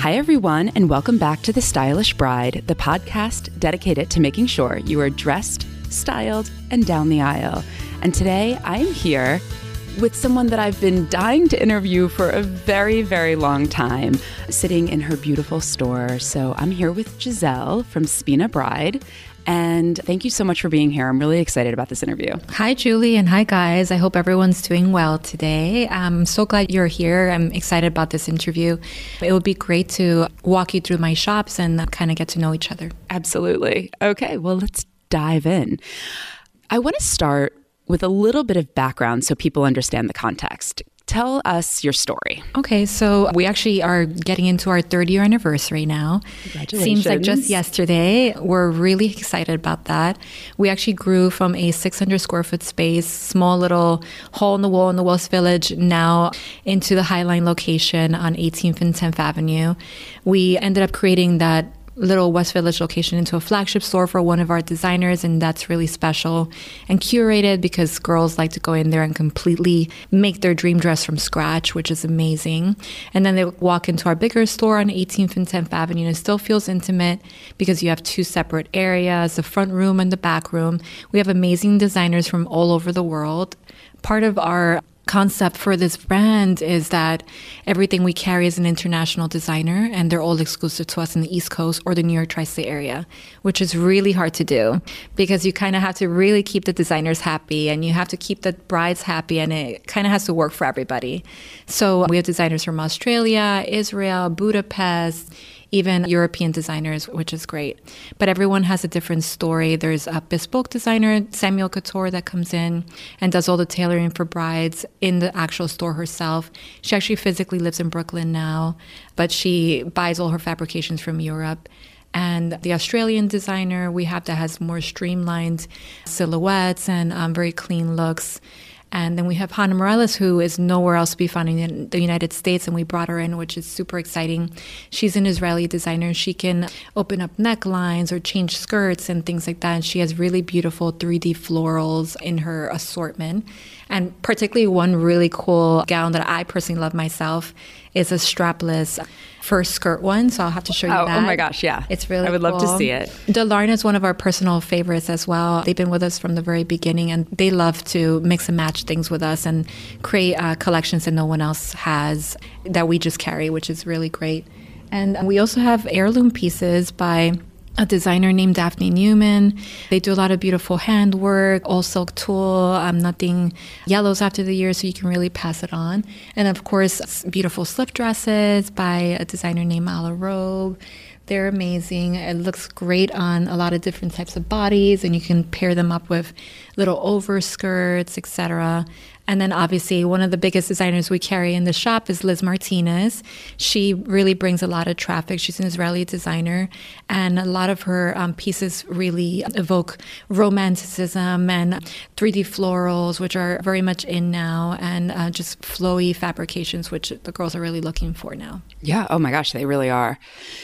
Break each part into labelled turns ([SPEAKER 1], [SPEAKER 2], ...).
[SPEAKER 1] Hi, everyone, and welcome back to The Stylish Bride, the podcast dedicated to making sure you are dressed, styled, and down the aisle. And today I am here with someone that I've been dying to interview for a very, very long time, sitting in her beautiful store. So I'm here with Giselle from Spina Bride. And thank you so much for being here. I'm really excited about this interview.
[SPEAKER 2] Hi, Julie, and hi, guys. I hope everyone's doing well today. I'm so glad you're here. I'm excited about this interview. It would be great to walk you through my shops and kind of get to know each other.
[SPEAKER 1] Absolutely. Okay, well, let's dive in. I want to start with a little bit of background so people understand the context. Tell us your story.
[SPEAKER 2] Okay, so we actually are getting into our third year anniversary now.
[SPEAKER 1] Congratulations.
[SPEAKER 2] Seems like just yesterday. We're really excited about that. We actually grew from a 600 square foot space, small little hole in the wall in the West Village, now into the Highline location on 18th and 10th Avenue. We ended up creating that little West Village location into a flagship store for one of our designers, and that's really special and curated because girls like to go in there and completely make their dream dress from scratch, which is amazing. And then they walk into our bigger store on 18th and 10th Avenue, and it still feels intimate because you have two separate areas the front room and the back room. We have amazing designers from all over the world. Part of our concept for this brand is that everything we carry is an international designer and they're all exclusive to us in the East Coast or the New York tri state area, which is really hard to do because you kind of have to really keep the designers happy and you have to keep the brides happy and it kind of has to work for everybody. So we have designers from Australia, Israel, Budapest, even European designers, which is great. But everyone has a different story. There's a bespoke designer, Samuelle Couture, that comes in and does all the tailoring for brides in the actual store herself. She actually physically lives in Brooklyn now, but she buys all her fabrications from Europe and the Australian designer we have that has more streamlined silhouettes and um, very clean looks. And then we have Hannah Morales, who is nowhere else to be found in the United States, and we brought her in, which is super exciting. She's an Israeli designer. She can open up necklines or change skirts and things like that. And she has really beautiful 3D florals in her assortment. And particularly one really cool gown that I personally love myself is a strapless first skirt one. So I'll have to show you
[SPEAKER 1] oh,
[SPEAKER 2] that.
[SPEAKER 1] Oh my gosh, yeah.
[SPEAKER 2] It's really
[SPEAKER 1] I would
[SPEAKER 2] cool.
[SPEAKER 1] love to see it.
[SPEAKER 2] Daalarna is one of our personal favorites as well. They've been with us from the very beginning and they love to mix and match things with us and create uh, collections that no one else has that we just carry, which is really great. And we also have heirloom pieces by a designer named Daphne Newman. They do a lot of beautiful handwork, all silk tulle, um, nothing yellows after the year, so you can really pass it on. And of course, beautiful slip dresses by a designer named Ala Robe. They're amazing. It looks great on a lot of different types of bodies, and you can pair them up with little overskirts, etc. And then obviously one of the biggest designers we carry in the shop is Liz Martinez. She really brings a lot of traffic. She's an Israeli designer, and a lot of her um, pieces really evoke romanticism and 3D florals, which are very much in now, and uh, just flowy fabrications, which the girls are really looking for now.
[SPEAKER 1] Yeah. Oh my gosh, they really are.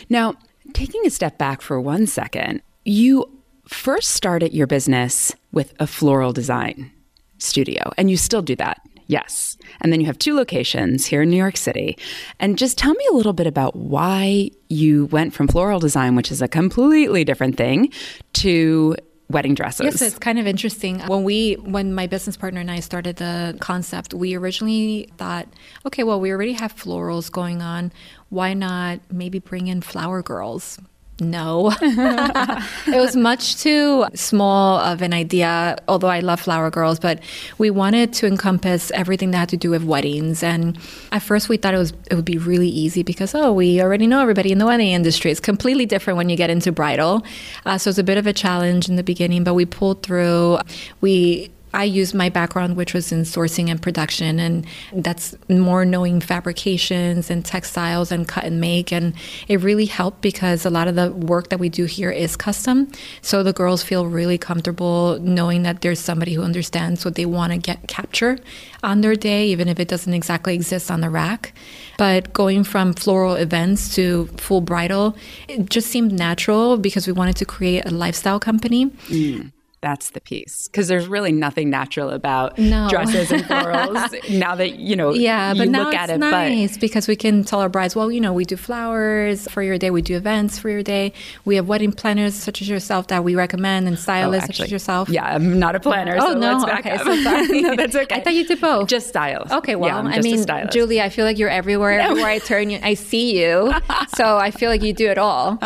[SPEAKER 1] Now, taking a step back for one second, you first started your business with a floral design studio, and you still do that. Yes. And then you have two locations here in New York City. And just tell me a little bit about why you went from floral design, which is a completely different thing, to wedding dresses.
[SPEAKER 2] Yes, it's kind of interesting. When we when my business partner and I started the concept, we originally thought, okay, well, we already have florals going on. Why not maybe bring in flower girls? No. it was much too small of an idea, although I love Flower Girls, but we wanted to encompass everything that had to do with weddings. And at first we thought it was it would be really easy because oh, we already know everybody in the wedding industry. It's completely different when you get into bridal. Uh, so it's a bit of a challenge in the beginning, but we pulled through. We I used my background, which was in sourcing and production, and that's more knowing fabrications and textiles and cut and make. And it really helped because a lot of the work that we do here is custom. So the girls feel really comfortable knowing that there's somebody who understands what they want to get capture on their day, even if it doesn't exactly exist on the rack. But going from floral events to full bridal, it just seemed natural because we wanted to create a lifestyle company.
[SPEAKER 1] Mm That's the piece because there's really nothing natural about
[SPEAKER 2] No.
[SPEAKER 1] dresses and florals. now that you know,
[SPEAKER 2] Yeah,
[SPEAKER 1] you
[SPEAKER 2] but now it's
[SPEAKER 1] it,
[SPEAKER 2] nice because we can tell our brides, well, you know, we do flowers for your day, we do events for your day, we have wedding planners such as yourself that we recommend, and
[SPEAKER 1] oh,
[SPEAKER 2] stylists such
[SPEAKER 1] actually,
[SPEAKER 2] as yourself.
[SPEAKER 1] yeah, I'm not a planner.
[SPEAKER 2] Oh
[SPEAKER 1] so
[SPEAKER 2] no!
[SPEAKER 1] let's back
[SPEAKER 2] okay, so sorry.
[SPEAKER 1] no, that's okay.
[SPEAKER 2] I thought you did both.
[SPEAKER 1] just styles
[SPEAKER 2] Okay, well,
[SPEAKER 1] Yeah,
[SPEAKER 2] I mean. Julie, I feel like you're everywhere. Everywhere I turn, you, I see you. So I feel like you do it all.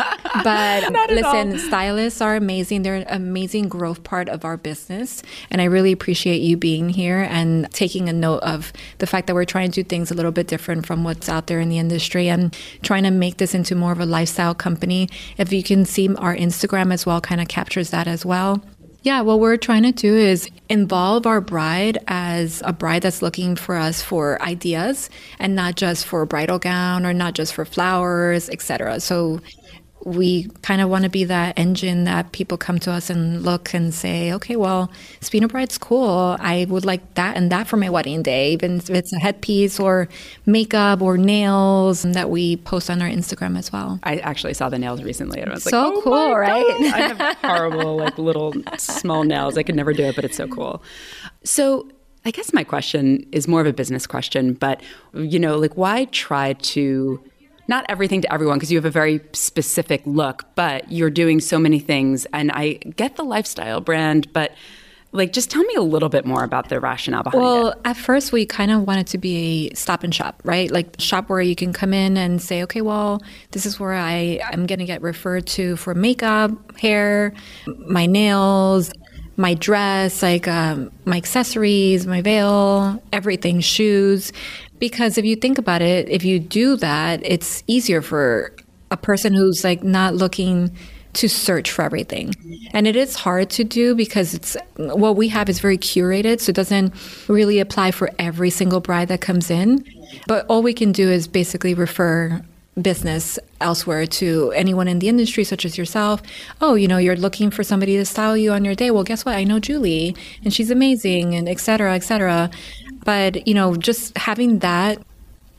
[SPEAKER 2] But listen,
[SPEAKER 1] all.
[SPEAKER 2] stylists are amazing. They're an amazing growth part of our business. And I really appreciate you being here and taking a note of the fact that we're trying to do things a little bit different from what's out there in the industry and trying to make this into more of a lifestyle company. If you can see our Instagram as well, kind of captures that as well. Yeah, what we're trying to do is involve our bride as a bride that's looking for us for ideas and not just for a bridal gown or not just for flowers, etc. So we kind of want to be that engine that people come to us and look and say, okay, well, Spina Bride's cool. I would like that and that for my wedding day, even if it's a headpiece or makeup or nails that we post on our Instagram as well.
[SPEAKER 1] I actually saw the nails recently, and I was
[SPEAKER 2] So
[SPEAKER 1] like, "Oh
[SPEAKER 2] cool, right?"
[SPEAKER 1] God. I have horrible, like little small nails. I could never do it, but it's so cool. So, I guess my question is more of a business question, but you know, like, why try to not everything to everyone because you have a very specific look, but you're doing so many things, and I get the lifestyle brand, but. Like, just tell me a little bit more about the rationale behind it.
[SPEAKER 2] Well, at first we kind of wanted to be a stop and shop, right? Like shop where you can come in and say, okay, well, this is where I am going to get referred to for makeup, hair, my nails, my dress, like um, my accessories, my veil, everything, shoes. Because if you think about it, if you do that, it's easier for a person who's like not looking to search for everything. And it is hard to do because it's what we have is very curated, so it doesn't really apply for every single bride that comes in. But all we can do is basically refer business elsewhere to anyone in the industry such as yourself oh you know you're looking for somebody to style you on your day well guess what i know julie and she's amazing and et cetera et cetera but you know just having that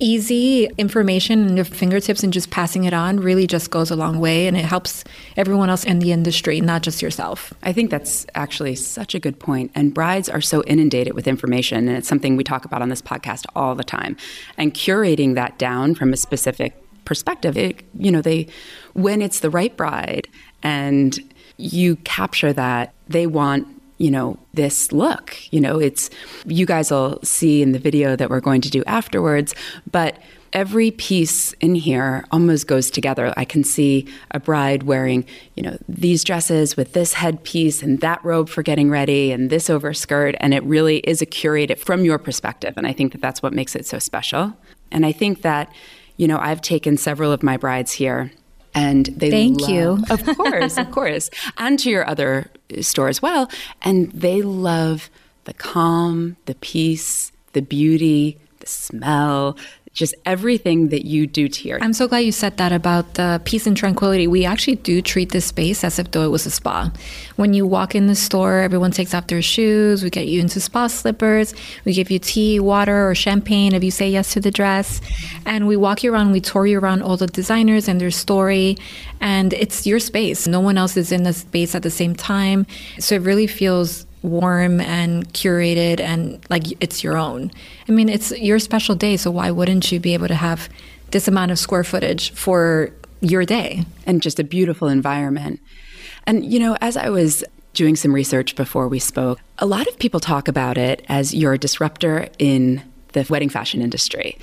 [SPEAKER 2] easy information in your fingertips and just passing it on really just goes a long way and it helps everyone else in the industry, not just yourself.
[SPEAKER 1] I think that's actually such a good point. And brides are so inundated with information, and it's something we talk about on this podcast all the time. And curating that down from a specific perspective, it, you know, they, when it's the right bride and you capture that, they want you know, this look. You know, it's, you guys will see in the video that we're going to do afterwards, but every piece in here almost goes together. I can see a bride wearing, you know, these dresses with this headpiece and that robe for getting ready and this overskirt. And it really is a curated from your perspective. And I think that that's what makes it so special. And I think that, you know, I've taken several of my brides here and they
[SPEAKER 2] Thank
[SPEAKER 1] love-
[SPEAKER 2] you.
[SPEAKER 1] of course of course and to your other store as well and they love the calm the peace the beauty the smell just everything that you do your
[SPEAKER 2] I'm so glad you said that about the peace and tranquility. We actually do treat this space as if though it was a spa. When you walk in the store, everyone takes off their shoes. We get you into spa slippers. We give you tea, water, or champagne if you say yes to the dress. And we walk you around. We tour you around all the designers and their story. And it's your space. No one else is in the space at the same time. So it really feels warm and curated and like it's your own. I mean, it's your special day, so why wouldn't you be able to have this amount of square footage for your day?
[SPEAKER 1] and just a beautiful environment. And, you know, as I was doing some research before we spoke, a lot of people talk about it as you're a disruptor in the wedding fashion industry.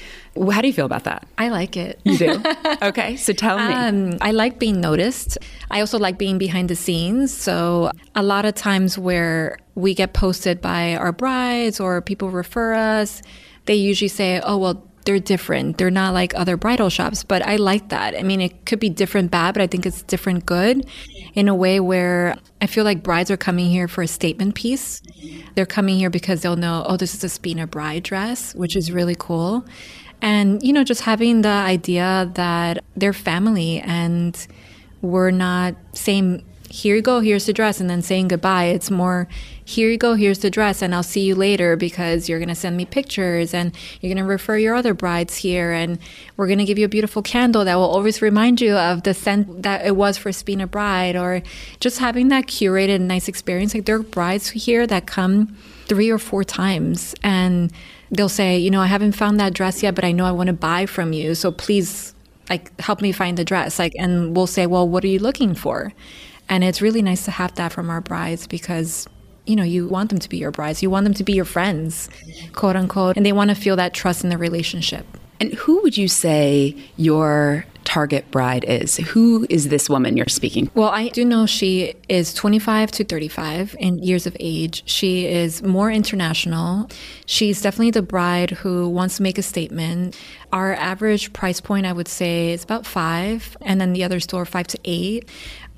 [SPEAKER 1] How do you feel about that?
[SPEAKER 2] I like it.
[SPEAKER 1] You do? okay, so tell me.
[SPEAKER 2] Um, I like being noticed. I also like being behind the scenes. So, a lot of times where we get posted by our brides or people refer us, they usually say, oh, well, they're different. They're not like other bridal shops. But I like that. I mean, it could be different bad, but I think it's different good in a way where I feel like brides are coming here for a statement piece. They're coming here because they'll know, oh, this is a Spina bride dress, which is really cool. And, you know, just having the idea that they're family and we're not same here you go, here's the dress, and then saying goodbye. It's more, here you go, here's the dress, and I'll see you later because you're going to send me pictures and you're going to refer your other brides here. And we're going to give you a beautiful candle that will always remind you of the scent that it was for being a bride, or just having that curated, nice experience. Like there are brides here that come three or four times and they'll say, you know, I haven't found that dress yet, but I know I want to buy from you. So please like help me find the dress. Like and we'll say, Well, what are you looking for? And it's really nice to have that from our brides because you know, you want them to be your brides. You want them to be your friends, quote unquote. And they want to feel that trust in the relationship.
[SPEAKER 1] And who would you say your target bride is? Who is this woman you're speaking?
[SPEAKER 2] Well, I do know she is 25 to 35 in years of age. She is more international. She's definitely the bride who wants to make a statement. Our average price point, I would say, is about five, and then the other store, five to eight.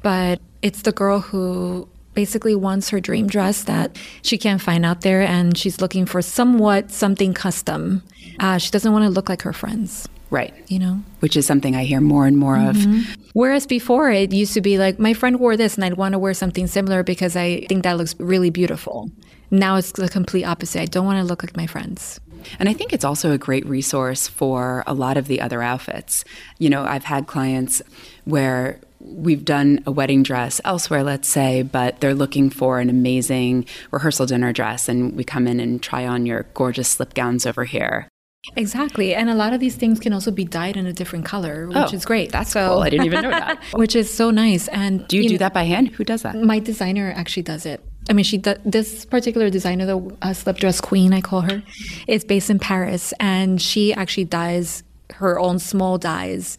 [SPEAKER 2] But it's the girl who basically wants her dream dress that she can't find out there and she's looking for somewhat something custom. Uh, she doesn't want to look like her friends.
[SPEAKER 1] Right.
[SPEAKER 2] You know?
[SPEAKER 1] Which is something I hear more and more mm-hmm. of.
[SPEAKER 2] Whereas before it used to be like, my friend wore this and I'd want to wear something similar because I think that looks really beautiful. Now it's the complete opposite. I don't want to look like my friends.
[SPEAKER 1] And I think it's also a great resource for a lot of the other outfits. You know, I've had clients where we've done a wedding dress elsewhere, let's say, but they're looking for an amazing rehearsal dinner dress, and we come in and try on your gorgeous slip gowns over here.
[SPEAKER 2] Exactly. And a lot of these things can also be dyed in a different color, which
[SPEAKER 1] oh,
[SPEAKER 2] is great.
[SPEAKER 1] That's so, cool. I didn't even know that.
[SPEAKER 2] which is so nice. And
[SPEAKER 1] do you, you do know, that by hand? Who does that?
[SPEAKER 2] My designer actually does it. I mean, she does, this particular designer, the uh, slip dress queen, I call her, is based in Paris, and she actually dyes her own small dyes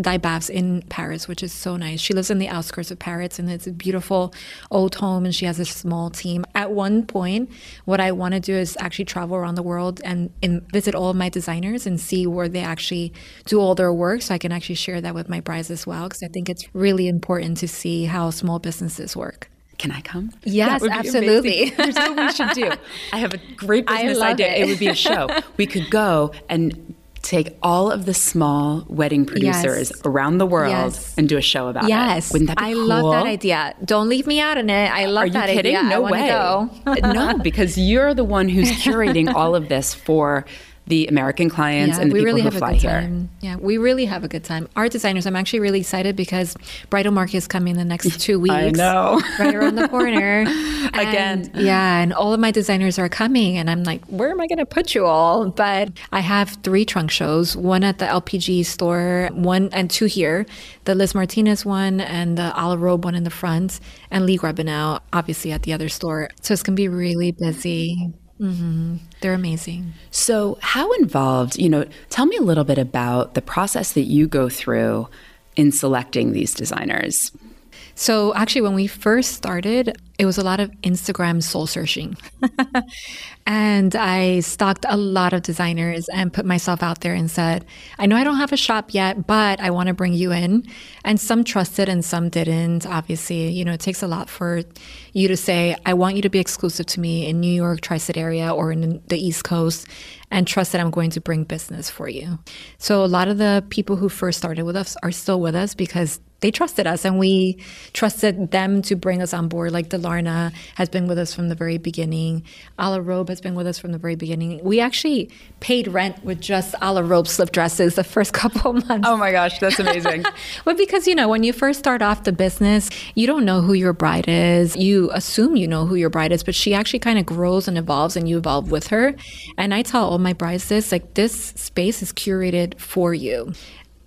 [SPEAKER 2] dye baths in Paris, which is so nice. She lives in the outskirts of Paris and it's a beautiful old home and she has a small team. At one point, what I want to do is actually travel around the world and, and visit all of my designers and see where they actually do all their work so I can actually share that with my brides as well because I think it's really important to see how small businesses work.
[SPEAKER 1] Can I come?
[SPEAKER 2] Yes, absolutely.
[SPEAKER 1] There's what we should do. I have a great business idea. It. it would be a show. We could go and take all of the small wedding producers yes. around the world yes. and do a show about
[SPEAKER 2] yes.
[SPEAKER 1] it. Yes. Wouldn't that be
[SPEAKER 2] I
[SPEAKER 1] cool?
[SPEAKER 2] love that idea. Don't leave me out in it. I love
[SPEAKER 1] Are
[SPEAKER 2] that
[SPEAKER 1] you kidding?
[SPEAKER 2] idea.
[SPEAKER 1] No way. no, because you're the one who's curating all of this for the American clients
[SPEAKER 2] yeah,
[SPEAKER 1] and the
[SPEAKER 2] we
[SPEAKER 1] people
[SPEAKER 2] really
[SPEAKER 1] who
[SPEAKER 2] have
[SPEAKER 1] fly
[SPEAKER 2] a good
[SPEAKER 1] here.
[SPEAKER 2] Time. Yeah, we really have a good time. Our designers, I'm actually really excited because Bridal Market is coming the next two weeks.
[SPEAKER 1] I know.
[SPEAKER 2] right around the corner.
[SPEAKER 1] Again.
[SPEAKER 2] yeah, and all of my designers are coming, and I'm like, where am I going to put you all? But I have three trunk shows one at the LPG store, one and two here the Liz Martinez one and the a la robe one in the front, and Lee Grebenau, obviously, at the other store. So it's going to be really busy. Mm-hmm. They're amazing.
[SPEAKER 1] So, how involved, you know, tell me a little bit about the process that you go through in selecting these designers.
[SPEAKER 2] So, actually, when we first started, it was a lot of Instagram soul searching. and I stalked a lot of designers and put myself out there and said, I know I don't have a shop yet, but I want to bring you in. And some trusted and some didn't. Obviously, you know, it takes a lot for you to say, I want you to be exclusive to me in New York, Tri State area, or in the East Coast, and trust that I'm going to bring business for you. So a lot of the people who first started with us are still with us because they trusted us and we trusted them to bring us on board. Like Daalarna has been with us from the very beginning. A la Robe has been with us from the very beginning. We actually paid rent with just A la Robe slip dresses the first couple of months.
[SPEAKER 1] Oh my gosh, that's amazing.
[SPEAKER 2] but because, you know, when you first start off the business, you don't know who your bride is. You assume you know who your bride is, but she actually kind of grows and evolves and you evolve with her. And I tell all my brides this, like this space is curated for you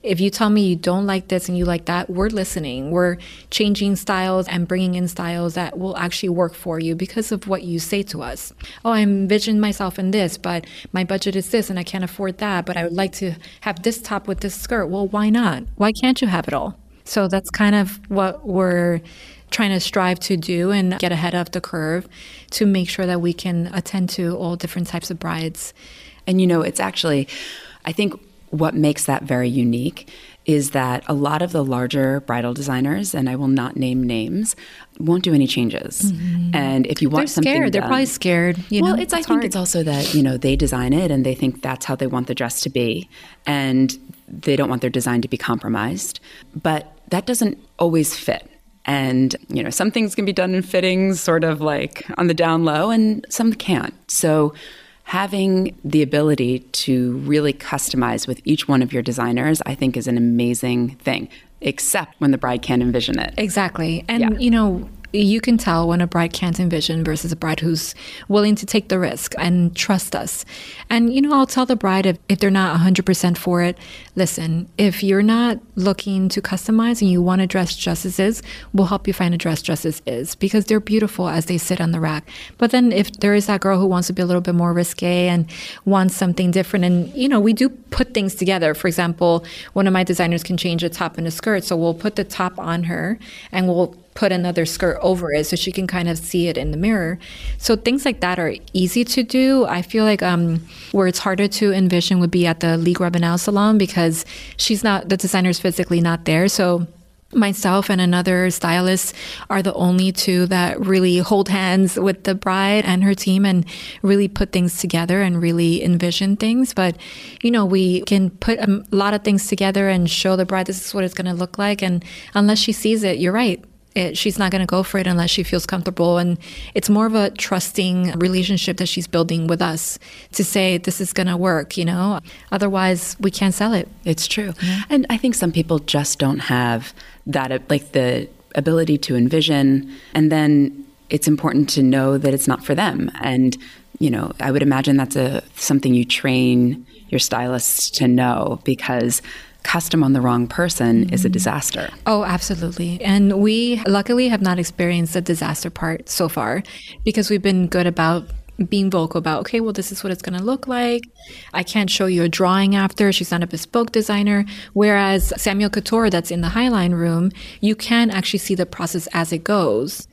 [SPEAKER 2] if you tell me you don't like this and you like that, we're listening. We're changing styles and bringing in styles that will actually work for you because of what you say to us. Oh, I envision myself in this, but my budget is this and I can't afford that, but I would like to have this top with this skirt. Well, why not? Why can't you have it all? So that's kind of what we're trying to strive to do and get ahead of the curve to make sure that we can attend to all different types of brides.
[SPEAKER 1] And you know, it's actually, I think what makes that very unique is that a lot of the larger bridal designers, and I will not name names, won't do any changes. Mm-hmm. And if you want
[SPEAKER 2] They're
[SPEAKER 1] something,
[SPEAKER 2] scared.
[SPEAKER 1] Done,
[SPEAKER 2] They're probably scared. You
[SPEAKER 1] well,
[SPEAKER 2] know,
[SPEAKER 1] it's, it's I hard. think it's also that you know they design it and they think that's how they want the dress to be, and they don't want their design to be compromised. But that doesn't always fit. And, you know, some things can be done in fittings, sort of like on the down low, and some can't. So, having the ability to really customize with each one of your designers, I think is an amazing thing, except when the bride can't envision it.
[SPEAKER 2] Exactly. And, yeah. you know, you can tell when a bride can't envision versus a bride who's willing to take the risk and trust us. And, you know, I'll tell the bride if, if they're not 100% for it, listen, if you're not looking to customize and you want a dress just as is, we'll help you find a dress just as is because they're beautiful as they sit on the rack. But then if there is that girl who wants to be a little bit more risque and wants something different, and, you know, we do put things together. For example, one of my designers can change a top and a skirt. So we'll put the top on her and we'll put another skirt over it so she can kind of see it in the mirror. So things like that are easy to do. I feel like um, where it's harder to envision would be at the Lee Grebenau salon because she's not the designer's physically not there. So myself and another stylist are the only two that really hold hands with the bride and her team and really put things together and really envision things but you know we can put a lot of things together and show the bride this is what it's going to look like and unless she sees it you're right it, she's not going to go for it unless she feels comfortable. And it's more of a trusting relationship that she's building with us to say, this is going to work, you know? Otherwise, we can't sell it.
[SPEAKER 1] It's true. Yeah. And I think some people just don't have that, like the ability to envision. And then it's important to know that it's not for them. And, you know, I would imagine that's a something you train your stylists to know because custom on the wrong person mm-hmm. is a mm-hmm. disaster.
[SPEAKER 2] Oh, absolutely. And we luckily have not experienced the disaster part so far because we've been good about being vocal about, okay, well, this is what it's going to look like. I can't show you a drawing after. She's not a bespoke designer. Whereas Samuelle Couture, that's in the Highline room, you can actually see the process as it goes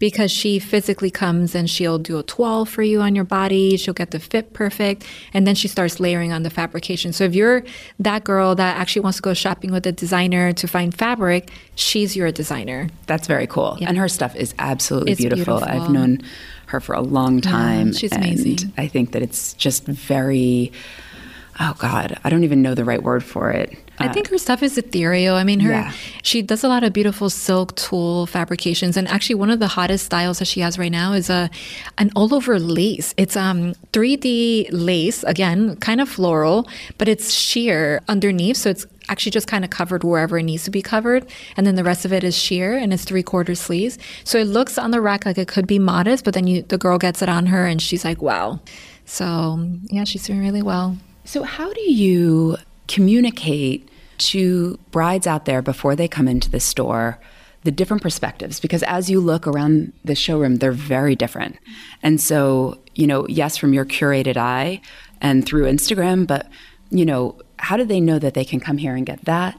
[SPEAKER 2] because she physically comes and she'll do a toile for you on your body. She'll get the fit perfect. And then she starts layering on the fabrication. So if you're that girl that actually wants to go shopping with a designer to find fabric, she's your designer.
[SPEAKER 1] That's very cool. Yeah. And her stuff is absolutely beautiful. beautiful. I've known her for a long time.
[SPEAKER 2] Yeah, she's amazing.
[SPEAKER 1] I think that it's just very oh god i don't even know the right word for it
[SPEAKER 2] I think her stuff is ethereal. I mean, her yeah. she does a lot of beautiful silk tulle fabrications, and actually, one of the hottest styles that she has right now is a an all over lace. It's um 3D lace again, kind of floral, but it's sheer underneath, so it's actually just kind of covered wherever it needs to be covered, and then the rest of it is sheer and it's three quarter sleeves. So it looks on the rack like it could be modest, but then you the girl gets it on her, and she's like, wow. So yeah, she's doing really well.
[SPEAKER 1] So how do you communicate to brides out there before they come into the store the different perspectives because as you look around the showroom they're very different. And so you know yes from your curated eye and through instagram but you know how do they know that they can come here and get that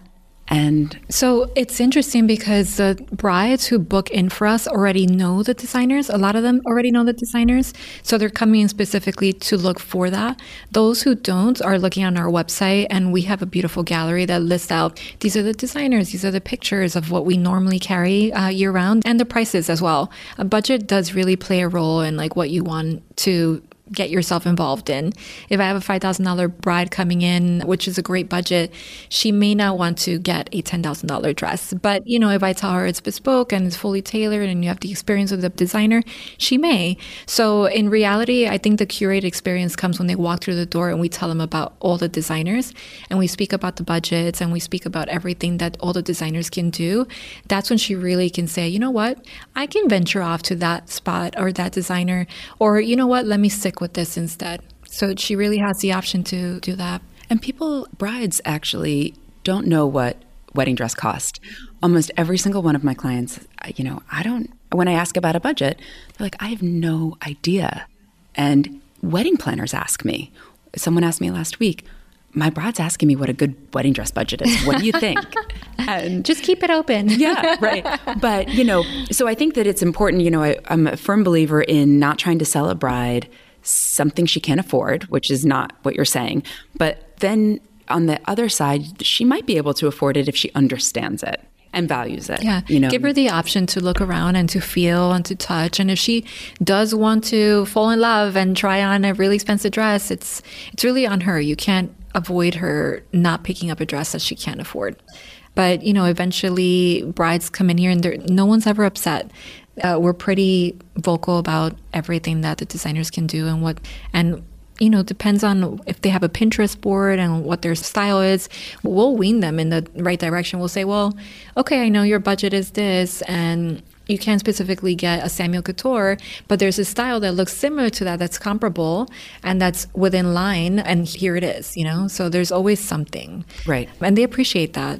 [SPEAKER 1] and
[SPEAKER 2] so it's interesting because the brides who book in for us already know the designers. A lot of them already know the designers. So they're coming in specifically to look for that. Those who don't are looking on our website, and we have a beautiful gallery that lists out these are the designers, these are the pictures of what we normally carry uh, year round, and the prices as well. A budget does really play a role in like what you want to get yourself involved in. If I have a $5,000 bride coming in, which is a great budget, she may not want to get a $10,000 dress. But, you know, if I tell her it's bespoke and it's fully tailored and you have the experience with the designer, she may. So in reality, I think the curated experience comes when they walk through the door and we tell them about all the designers and we speak about the budgets and we speak about everything that all the designers can do. That's when she really can say, you know what, I can venture off to that spot or that designer, or you know what, let me stick with this instead. So she really has the option to do that.
[SPEAKER 1] And people, brides actually don't know what wedding dress cost. Almost every single one of my clients, you know, I don't, when I ask about a budget, they're like, I have no idea. And wedding planners ask me. Someone asked me last week, my bride's asking me what a good wedding dress budget is. What do you think?
[SPEAKER 2] and just keep it open.
[SPEAKER 1] yeah, right. But, you know, so I think that it's important, you know, I, I'm a firm believer in not trying to sell a bride something she can't afford, which is not what you're saying. But then on the other side, she might be able to afford it if she understands it and values it.
[SPEAKER 2] Yeah. You know, give her the option to look around and to feel and to touch. And if she does want to fall in love and try on a really expensive dress, it's it's really on her. You can't avoid her not picking up a dress that she can't afford. But, you know, eventually brides come in here and no one's ever upset. Uh, we're pretty vocal about everything that the designers can do and what, and you know, depends on if they have a Pinterest board and what their style is. We'll wean them in the right direction. We'll say, well, okay, I know your budget is this, and you can't specifically get a Samuelle Couture, but there's a style that looks similar to that that's comparable and that's within line, and here it is, you know? So there's always something.
[SPEAKER 1] Right.
[SPEAKER 2] And they appreciate that.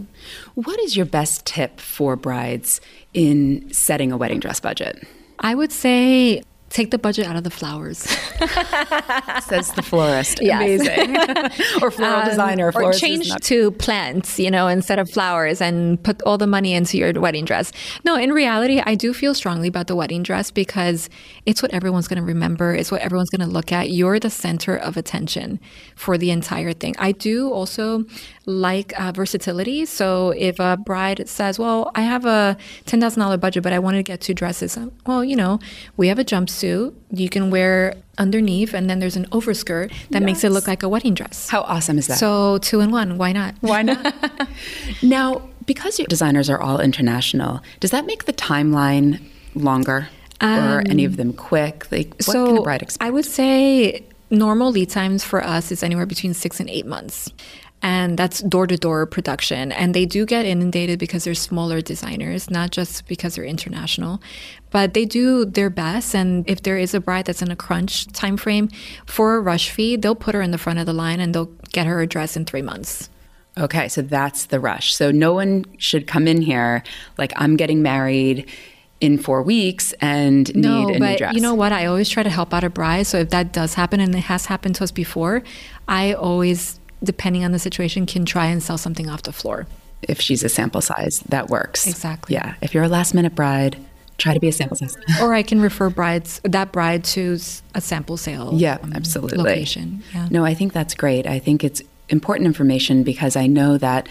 [SPEAKER 1] What is your best tip for brides in setting a wedding dress budget?
[SPEAKER 2] I would say take the budget out of the flowers.
[SPEAKER 1] Says the florist.
[SPEAKER 2] Yes.
[SPEAKER 1] Amazing. or floral um, designer.
[SPEAKER 2] Or change not- to plants, you know, instead of flowers and put all the money into your wedding dress. No, in reality, I do feel strongly about the wedding dress because it's what everyone's going to remember. It's what everyone's going to look at. You're the center of attention for the entire thing. I do also like uh, versatility. So if a bride says, well, I have a $10,000 budget, but I want to get two dresses. Well, you know, we have a jumpsuit you can wear underneath, and then there's an overskirt that yes. makes it look like a wedding dress.
[SPEAKER 1] How awesome is that?
[SPEAKER 2] So two in one. Why not?
[SPEAKER 1] Why not? now, because your designers are all international, does that make the timeline longer? Um, or any of them quick? Like, what
[SPEAKER 2] so
[SPEAKER 1] can a bride expect?
[SPEAKER 2] I would say normal lead times for us is anywhere between six and eight months and that's door to door production. And they do get inundated because they're smaller designers, not just because they're international, but they do their best. And if there is a bride that's in a crunch time frame for a rush fee, they'll put her in the front of the line and they'll get her a dress in three months.
[SPEAKER 1] Okay, so that's the rush. So no one should come in here like I'm getting married in four weeks and
[SPEAKER 2] no,
[SPEAKER 1] need a
[SPEAKER 2] but
[SPEAKER 1] new dress.
[SPEAKER 2] You know what? I always try to help out a bride. So if that does happen, and it has happened to us before, I always depending on the situation, can try and sell something off the floor.
[SPEAKER 1] If she's a sample size, that works.
[SPEAKER 2] Exactly.
[SPEAKER 1] Yeah. If you're a last minute bride, try to be a sample size.
[SPEAKER 2] or I can refer brides that bride to a sample sale.
[SPEAKER 1] Yeah, um, absolutely.
[SPEAKER 2] Location. Yeah.
[SPEAKER 1] No, I think that's great. I think it's important information because I know that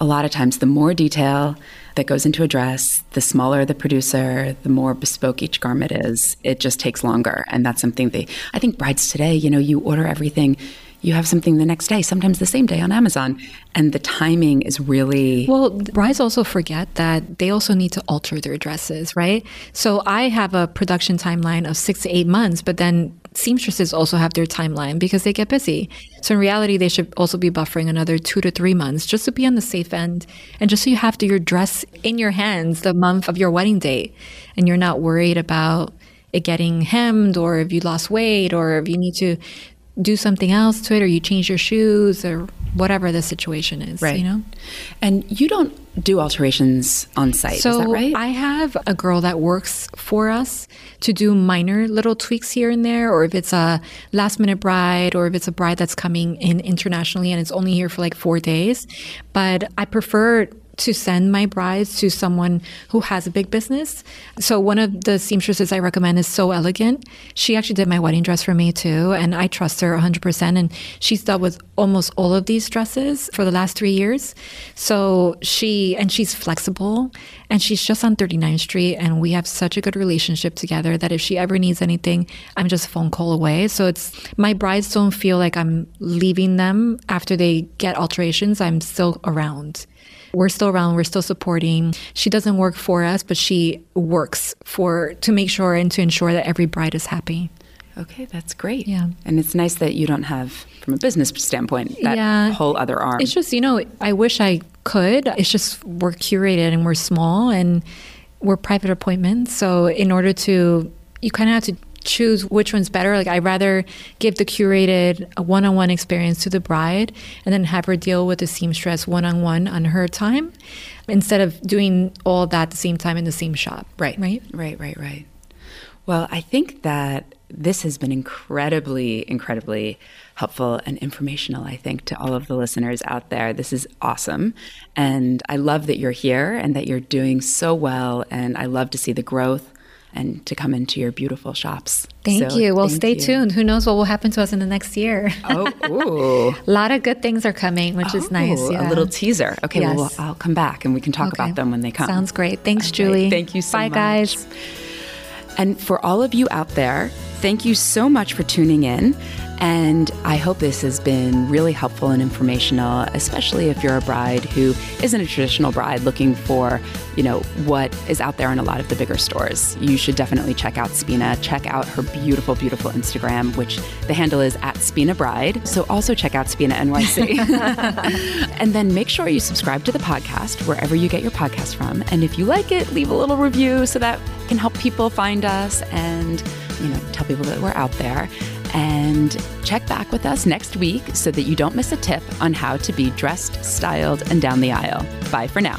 [SPEAKER 1] a lot of times the more detail that goes into a dress, the smaller the producer, the more bespoke each garment is. It just takes longer. And that's something they, I think brides today, you know, you order everything you have something the next day, sometimes the same day on Amazon. And the timing is really.
[SPEAKER 2] Well, brides also forget that they also need to alter their dresses, right? So I have a production timeline of six to eight months, but then seamstresses also have their timeline because they get busy. So in reality, they should also be buffering another two to three months just to be on the safe end and just so you have to, your dress in your hands the month of your wedding date and you're not worried about it getting hemmed or if you lost weight or if you need to do something else to it or you change your shoes or whatever the situation is
[SPEAKER 1] right.
[SPEAKER 2] you know?
[SPEAKER 1] And you don't do alterations on site
[SPEAKER 2] so
[SPEAKER 1] is that right?
[SPEAKER 2] I have a girl that works for us to do minor little tweaks here and there or if it's a last minute bride or if it's a bride that's coming in internationally and it's only here for like four days. But i prefer to send my brides to someone who has a big business. So one of the seamstresses I recommend is So Elegant. She actually did my wedding dress for me too, and I trust her 100%. And she's dealt with almost all of these dresses for the last three years. So she, and she's flexible, and she's just on 39th Street, and we have such a good relationship together that if she ever needs anything, I'm just a phone call away. So it's, my brides don't feel like I'm leaving them after they get alterations. I'm still around. We're still around. We're still supporting. She doesn't work for us, but she works for to make sure and to ensure that every bride is happy.
[SPEAKER 1] Okay, that's great.
[SPEAKER 2] Yeah.
[SPEAKER 1] And it's nice that you don't have, from a business standpoint, that
[SPEAKER 2] yeah.
[SPEAKER 1] whole other arm.
[SPEAKER 2] It's just, you know, I wish I could. It's just we're curated and we're small and we're private appointments. So in order to, you kind of have to choose which one's better. Like I'd rather give the curated one-on-one experience to the bride and then have her deal with the seamstress one-on-one on her time instead of doing all that at the same time in the same shop.
[SPEAKER 1] Right.
[SPEAKER 2] Right.
[SPEAKER 1] Right, right, right. Well, I think that this has been incredibly, incredibly helpful and informational, I think, to all of the listeners out there. This is awesome. And I love that you're here and that you're doing so well. And I love to see the growth and to come into your beautiful shops.
[SPEAKER 2] Thank
[SPEAKER 1] so,
[SPEAKER 2] you. Well,
[SPEAKER 1] thank
[SPEAKER 2] stay
[SPEAKER 1] you.
[SPEAKER 2] tuned. Who knows what will happen to us in the next year?
[SPEAKER 1] Oh,
[SPEAKER 2] a lot of good things are coming, which oh, is nice.
[SPEAKER 1] Yeah. A little teaser. Okay,
[SPEAKER 2] yes.
[SPEAKER 1] well, I'll come back and we can talk
[SPEAKER 2] okay.
[SPEAKER 1] about them when they come.
[SPEAKER 2] Sounds great. Thanks, okay. Julie.
[SPEAKER 1] Thank you so much.
[SPEAKER 2] Bye,
[SPEAKER 1] much.
[SPEAKER 2] guys.
[SPEAKER 1] And for all of you out there, Thank you so much for tuning in. And I hope this has been really helpful and informational, especially if you're a bride who isn't a traditional bride looking for, you know, what is out there in a lot of the bigger stores. You should definitely check out Spina. Check out her beautiful, beautiful Instagram, which the handle is at Spina Bride. So also check out Spina NYC. and then make sure you subscribe to the podcast wherever you get your podcast from. And if you like it, leave a little review so that can help people find us and, you know, tell people that we're out there. And check back with us next week so that you don't miss a tip on how to be dressed, styled, and down the aisle. Bye for now.